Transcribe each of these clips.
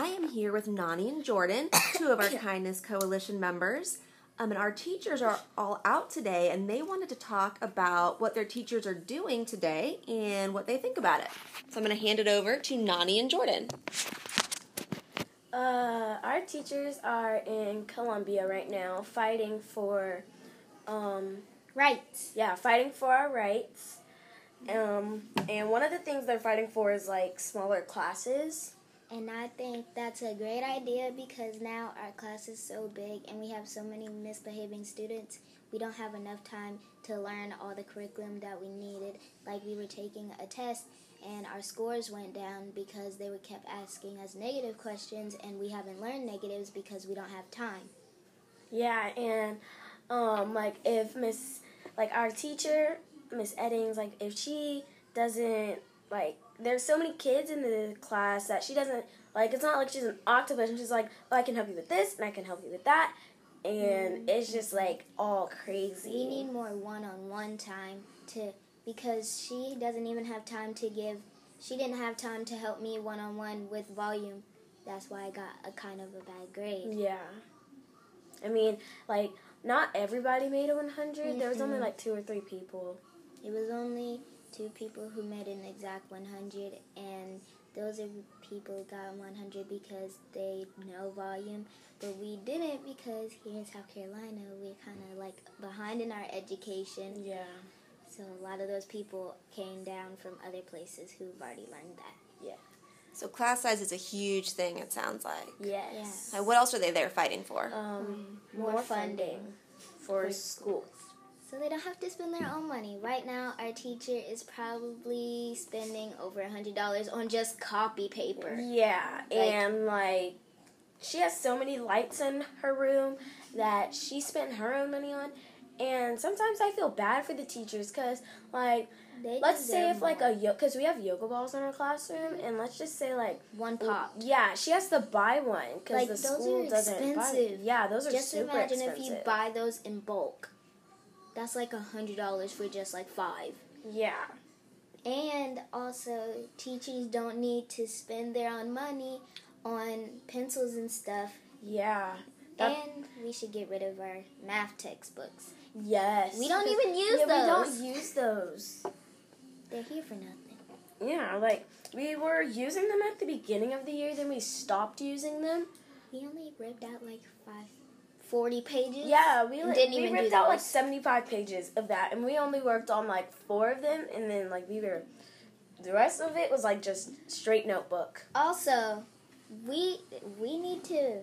I am here with Nani and Jordan, two of our Kindness Coalition members. Um, and our teachers are all out today, and they wanted to talk about what their teachers are doing today and what they think about it. So I'm going to hand it over to Nani and Jordan. Uh, our teachers are in Columbia right now, fighting for, um, Rights. yeah, fighting for our rights. Um, and one of the things they're fighting for is like smaller classes. And I think that's a great idea because now our class is so big and we have so many misbehaving students. We don't have enough time to learn all the curriculum that we needed. Like we were taking a test and our scores went down because they were kept asking us negative questions and we haven't learned negatives because we don't have time. Yeah, and um, like if Miss, like our teacher, Miss Eddings, like if she doesn't like, there's so many kids in the class that she doesn't like. It's not like she's an octopus and she's like, oh, I can help you with this and I can help you with that, and it's just like all crazy. We need more one-on-one time to because she doesn't even have time to give. She didn't have time to help me one-on-one with volume. That's why I got a kind of a bad grade. Yeah. I mean, like not everybody made a 100. There was only Mhm. like two or three people. It was only two people who made an exact 100, and those are people got 100 because they know volume, but we didn't because here in South Carolina we're kind of like behind in our education. Yeah. So a lot of those people came down from other places who've already learned that. Yeah. So class size is a huge thing, it sounds like. Yes. Uh, what else are they there fighting for? Um, More more, funding. funding for schools. So they don't have to spend their hmm. own money. Right now, our teacher is probably spending over a hundred dollars on just copy paper. Yeah, Like- and like she has so many lights in her room that she spent her own money on. And sometimes I feel bad for the teachers because, like, They let's say if like more. a yo, because we have yoga balls in our classroom, and let's just say like, one pop. yeah, she has to buy one because Like, the school doesn't buy. Yeah, those are Just super imagine expensive. if you buy those in bulk. That's like a hundred dollars for just like five. yeah, And also, teachers don't need to spend their own money on pencils and stuff. yeah, and we should get rid of our math textbooks. yes. We don't even use yeah, those. We don't use those. They're here for nothing. Yeah, like we were using them at the beginning of the year, then we stopped using them. We only ripped out like five, 40 pages. Yeah, we like, didn't we even ripped do out like seventy five pages of that, and we only worked on like four of them, and then like we were, the rest of it was like just straight notebook. Also, we we need to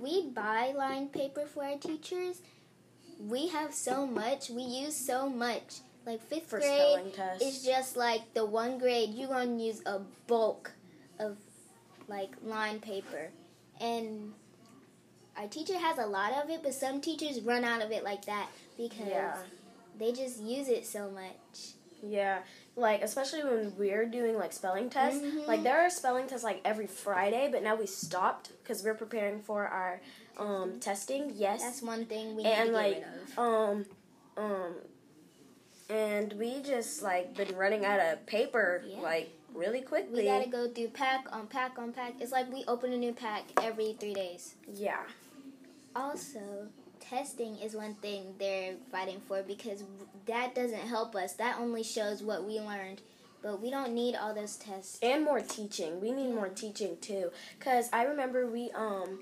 we buy lined paper for our teachers. We have so much. We use so much. Like fifth For grade spelling tests. is just like the one grade you're gonna use a bulk of like lined paper, and our teacher has a lot of it, but some teachers run out of it like that because Yeah, they just use it so much. yeah, like especially when we're doing like spelling tests. Mhm. Like there are spelling tests like every Friday, but now we stopped because we're preparing for our um testing. Yes, That's one thing we need and to like get rid of. um um and we just like been running out of paper Yeah. like really quickly We gotta go through pack on pack on pack. It's like we open a new pack every three days. yeah Also, testing is one thing they're fighting for because that doesn't help us. That only shows what we learned. But we don't need all those tests. and more teaching we need more teaching too because i remember we um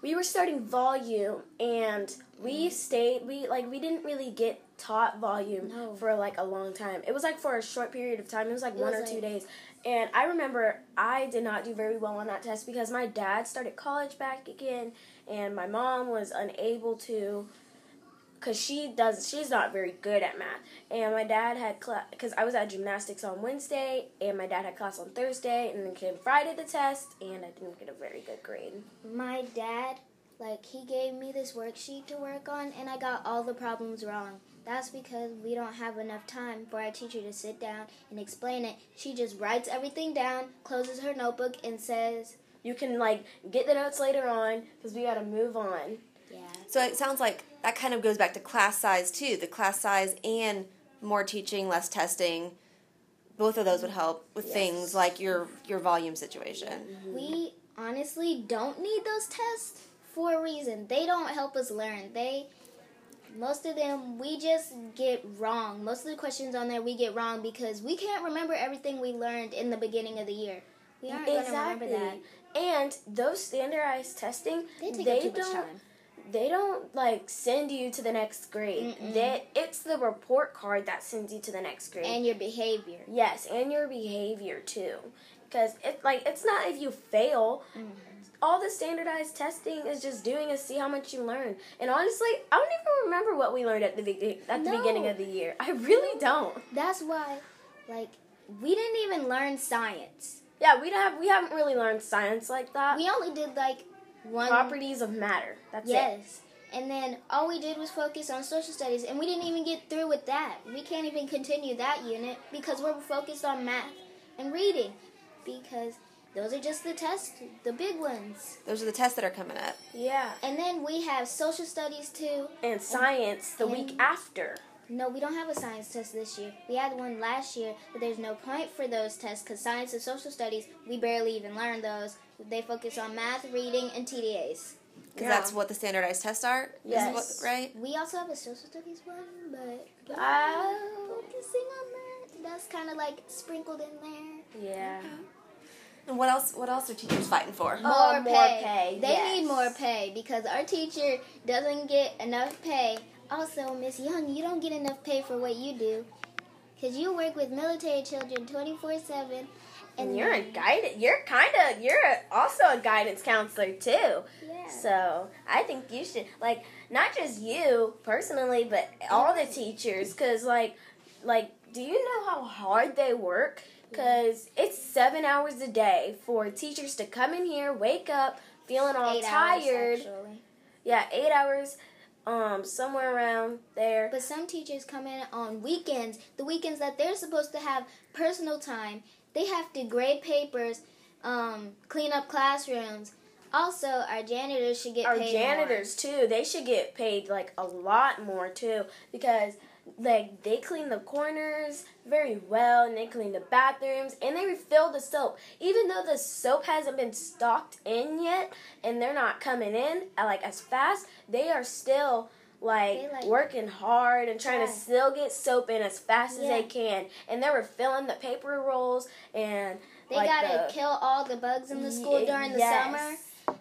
we were starting volume and we stayed we like we didn't really get taught volume No. for like a long time it was like for a short period of time it was like It one was or two days and i remember i did not do very well on that test because my dad started college back again and my mom was unable to because she does she's not very good at math and my dad had class because i was at gymnastics on wednesday and my dad had class on thursday and then came friday the test and i didn't get a very good grade My dad, like, he gave me this worksheet to work on, and I got all the problems wrong. That's because we don't have enough time for our teacher to sit down and explain it. She just writes everything down, closes her notebook, and says, you can like get the notes later on because we got to move on Yeah. So it sounds like that kind of goes back to class size too. The class size and more teaching, less testing. Both of those would help with Yes. things like your your volume situation. We mm-hmm. honestly don't need those tests for a reason. They don't help us learn. They most of them we just get wrong. Most of the questions on there we get wrong because we can't remember everything we learned in the beginning of the year. We aren't going to remember that. And those standardized testing, They they don't they don't like send you to the next grade. Mm-mm. They, it's the report card that sends you to the next grade. And your behavior. yes, and your behavior too. Because it like it's not if you fail. Mm-hmm. All the standardized testing is just doing is see how much you learn. And honestly, I don't even remember what we learned at the be- at the No. beginning of the year. I really don't. That's why like we didn't even learn science. Yeah, we don't have we haven't really learned science like that. We only did like one Properties of matter. That's it. Yes. And then all we did was focus on social studies, and we didn't even get through with that. We can't even continue that unit because we're focused on math and reading because those are just the tests, the big ones. Those are the tests that are coming up. Yeah. And then we have social studies too. And science the week after. No, we don't have a science test this year. We had one last year, but there's no point for those tests because science and social studies, we barely even learn those. They focus on math, reading, and TDAs. Because Yeah. that's what the standardized tests are? Yes. what- right? We also have a social studies one, but we're focusing on that. That's kind of like sprinkled in there. Yeah. And what else? What else are teachers fighting for? More, more pay. pay, They yes. need more pay because our teacher doesn't get enough pay. Also, Miss Young, you don't get enough pay for what you do because you work with military children 24 7. And you're a guidance. You're kind of. You're a, also a guidance counselor too. Yeah. So I think you should like not just you personally, but all the teachers. Cause like, like, do you know how hard they work? Cause it's seven hours a day for teachers to come in here, wake up, feeling all Eight hours, tired. actually. yeah, eight hours. Um, somewhere around there. But some teachers come in on weekends, the weekends that they're supposed to have personal time. They have to grade papers, um, clean up classrooms. Also, our janitors should get our paid janitors too they should get paid like a lot more too because like they clean the corners very well and they clean the bathrooms and they refill the soap. Even though the soap hasn't been stocked in yet and they're not coming in uh, like as fast they are still like, like, working hard and trying try. to still get soap in as fast as they can. And they're refilling the paper rolls and They like gotta the, kill all the bugs in the school during the summer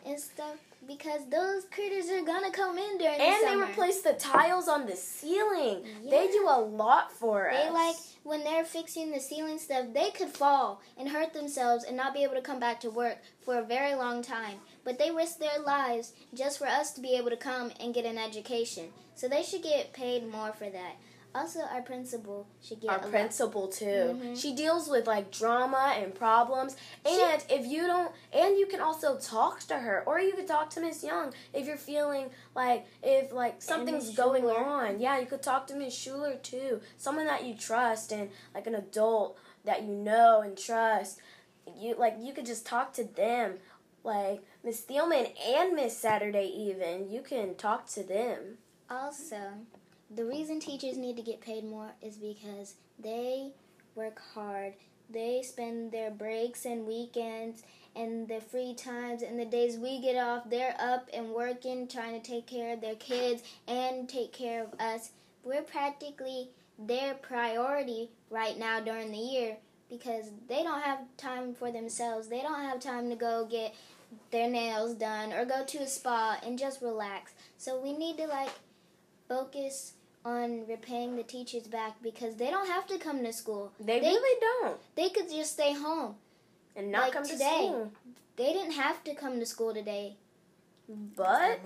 and stuff because those critters are gonna come in during the And they replace the tiles on the ceiling. They do a lot for us. They like when they're fixing the ceiling stuff, they could fall and hurt themselves and not be able to come back to work for a very long time. But they risk their lives just for us to be able to come and get an education. So they should get paid more for that. Also, our principal should get our a lot- principal too. Mhm. She deals with like drama and problems. And if you don't and you can also talk to her or you could talk to Miss Young if you're feeling like if like something's going Schuler. on. Yeah, you could talk to Miss Schuler too. Someone that you trust and like an adult that you know and trust. You like you could just talk to them. Like Miss Thielman and Miss Saturday even. You can talk to them. Also, the reason teachers need to get paid more is because they work hard. They spend their breaks and weekends and the free times and the days we get off, they're up and working, trying to take care of their kids and take care of us. We're practically their priority right now during the year because they don't have time for themselves. They don't have time to go get their nails done or go to a spa and just relax. So we need to like focus on repaying the teachers back because they don't have to come to school. They, They- really don't. They could just stay home. And not Like come today. to school. They didn't have to come to school today. But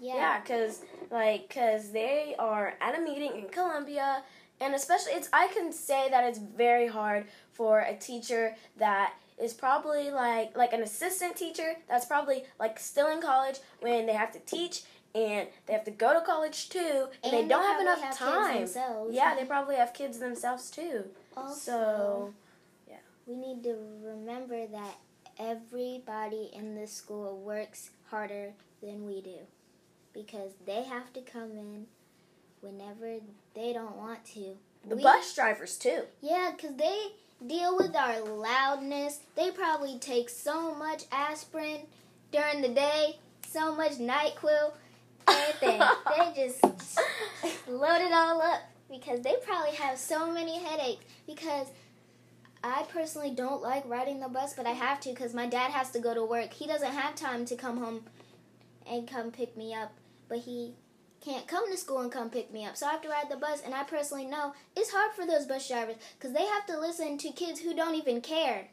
Yeah. yeah, because like because they are at a meeting in Columbia, and especially it's I can say that it's very hard for a teacher that is probably like like an assistant teacher that's probably like still in college when they have to teach and they have to go to college too and, they don't have enough have kids time. themselves. Yeah, they probably have kids themselves too. Also, So yeah. we need to remember that everybody in the school works harder than we do because they have to come in whenever they don't want to. the We- bus drivers too. Yeah, because they deal with our loudness. They probably take so much aspirin during the day, so much NyQuil, they just load it all up because they probably have so many headaches. Because I personally don't like riding the bus, but I have to because my dad has to go to work. He doesn't have time to come home and come pick me up, but he can't come to school and come pick me up. So I have to ride the bus, and I personally know it's hard for those bus drivers because they have to listen to kids who don't even care.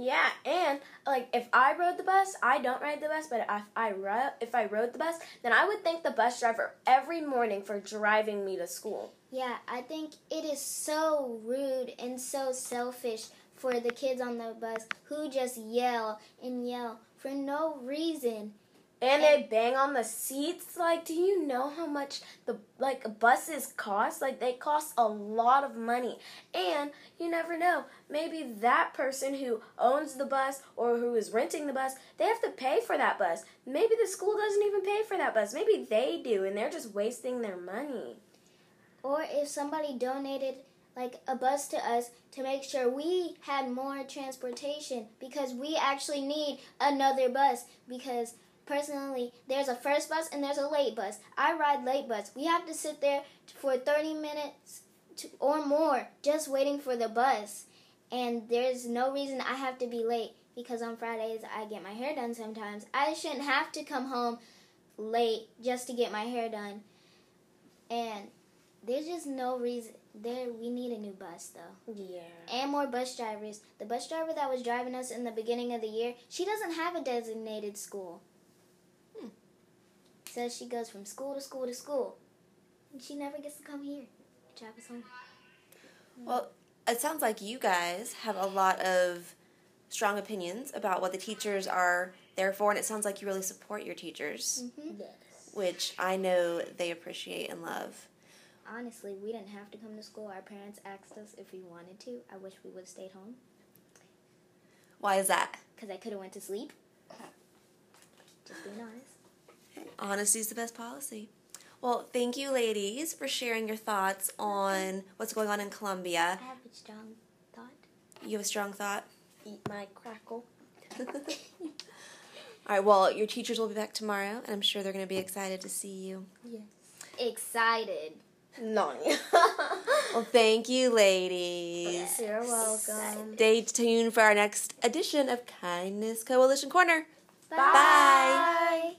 Yeah, and like if I rode the bus, I don't ride the bus, but if I rode if I rode the bus, then I would thank the bus driver every morning for driving me to school. Yeah, I think it is so rude and so selfish for the kids on the bus who just yell and yell for no reason. And they bang on the seats. Like, do you know how much the like buses cost? Like, they cost a lot of money. And you never know. Maybe that person who owns the bus or who is renting the bus, they have to pay for that bus. Maybe the school doesn't even pay for that bus. Maybe they do, and they're just wasting their money. Or if somebody donated like a bus to us to make sure we had more transportation because we actually need another bus because personally, there's a first bus and there's a late bus. I ride late bus. We have to sit there for 30 minutes to, or more just waiting for the bus. And there's no reason I have to be late because on Fridays I get my hair done sometimes. I shouldn't have to come home late just to get my hair done. And there's just no reason there we need a new bus though. Yeah. And more bus drivers. The bus driver that was driving us in the beginning of the year, she doesn't have a designated school says she goes from school to school to school. And she never gets to come here to drive us home. Well, it sounds like you guys have a lot of strong opinions about what the teachers are there for, and it sounds like you really support your teachers, Mm-hmm. Yes. which I know they appreciate and love. Honestly, we didn't have to come to school. Our parents asked us if we wanted to. I wish we would have stayed home Why is that? because I could have went to sleep. Just being honest. Honesty is the best policy. Well, thank you, ladies, for sharing your thoughts on what's going on in Columbia. I have a strong thought. You have a strong thought? Eat my crackle. All right, well, your teachers will be back tomorrow, and I'm sure they're going to be excited to see you. Yes. Excited. No. Well, thank you, ladies. You're welcome. Stay tuned for our next edition of Kindness Coalition Corner. Bye. Bye. Bye.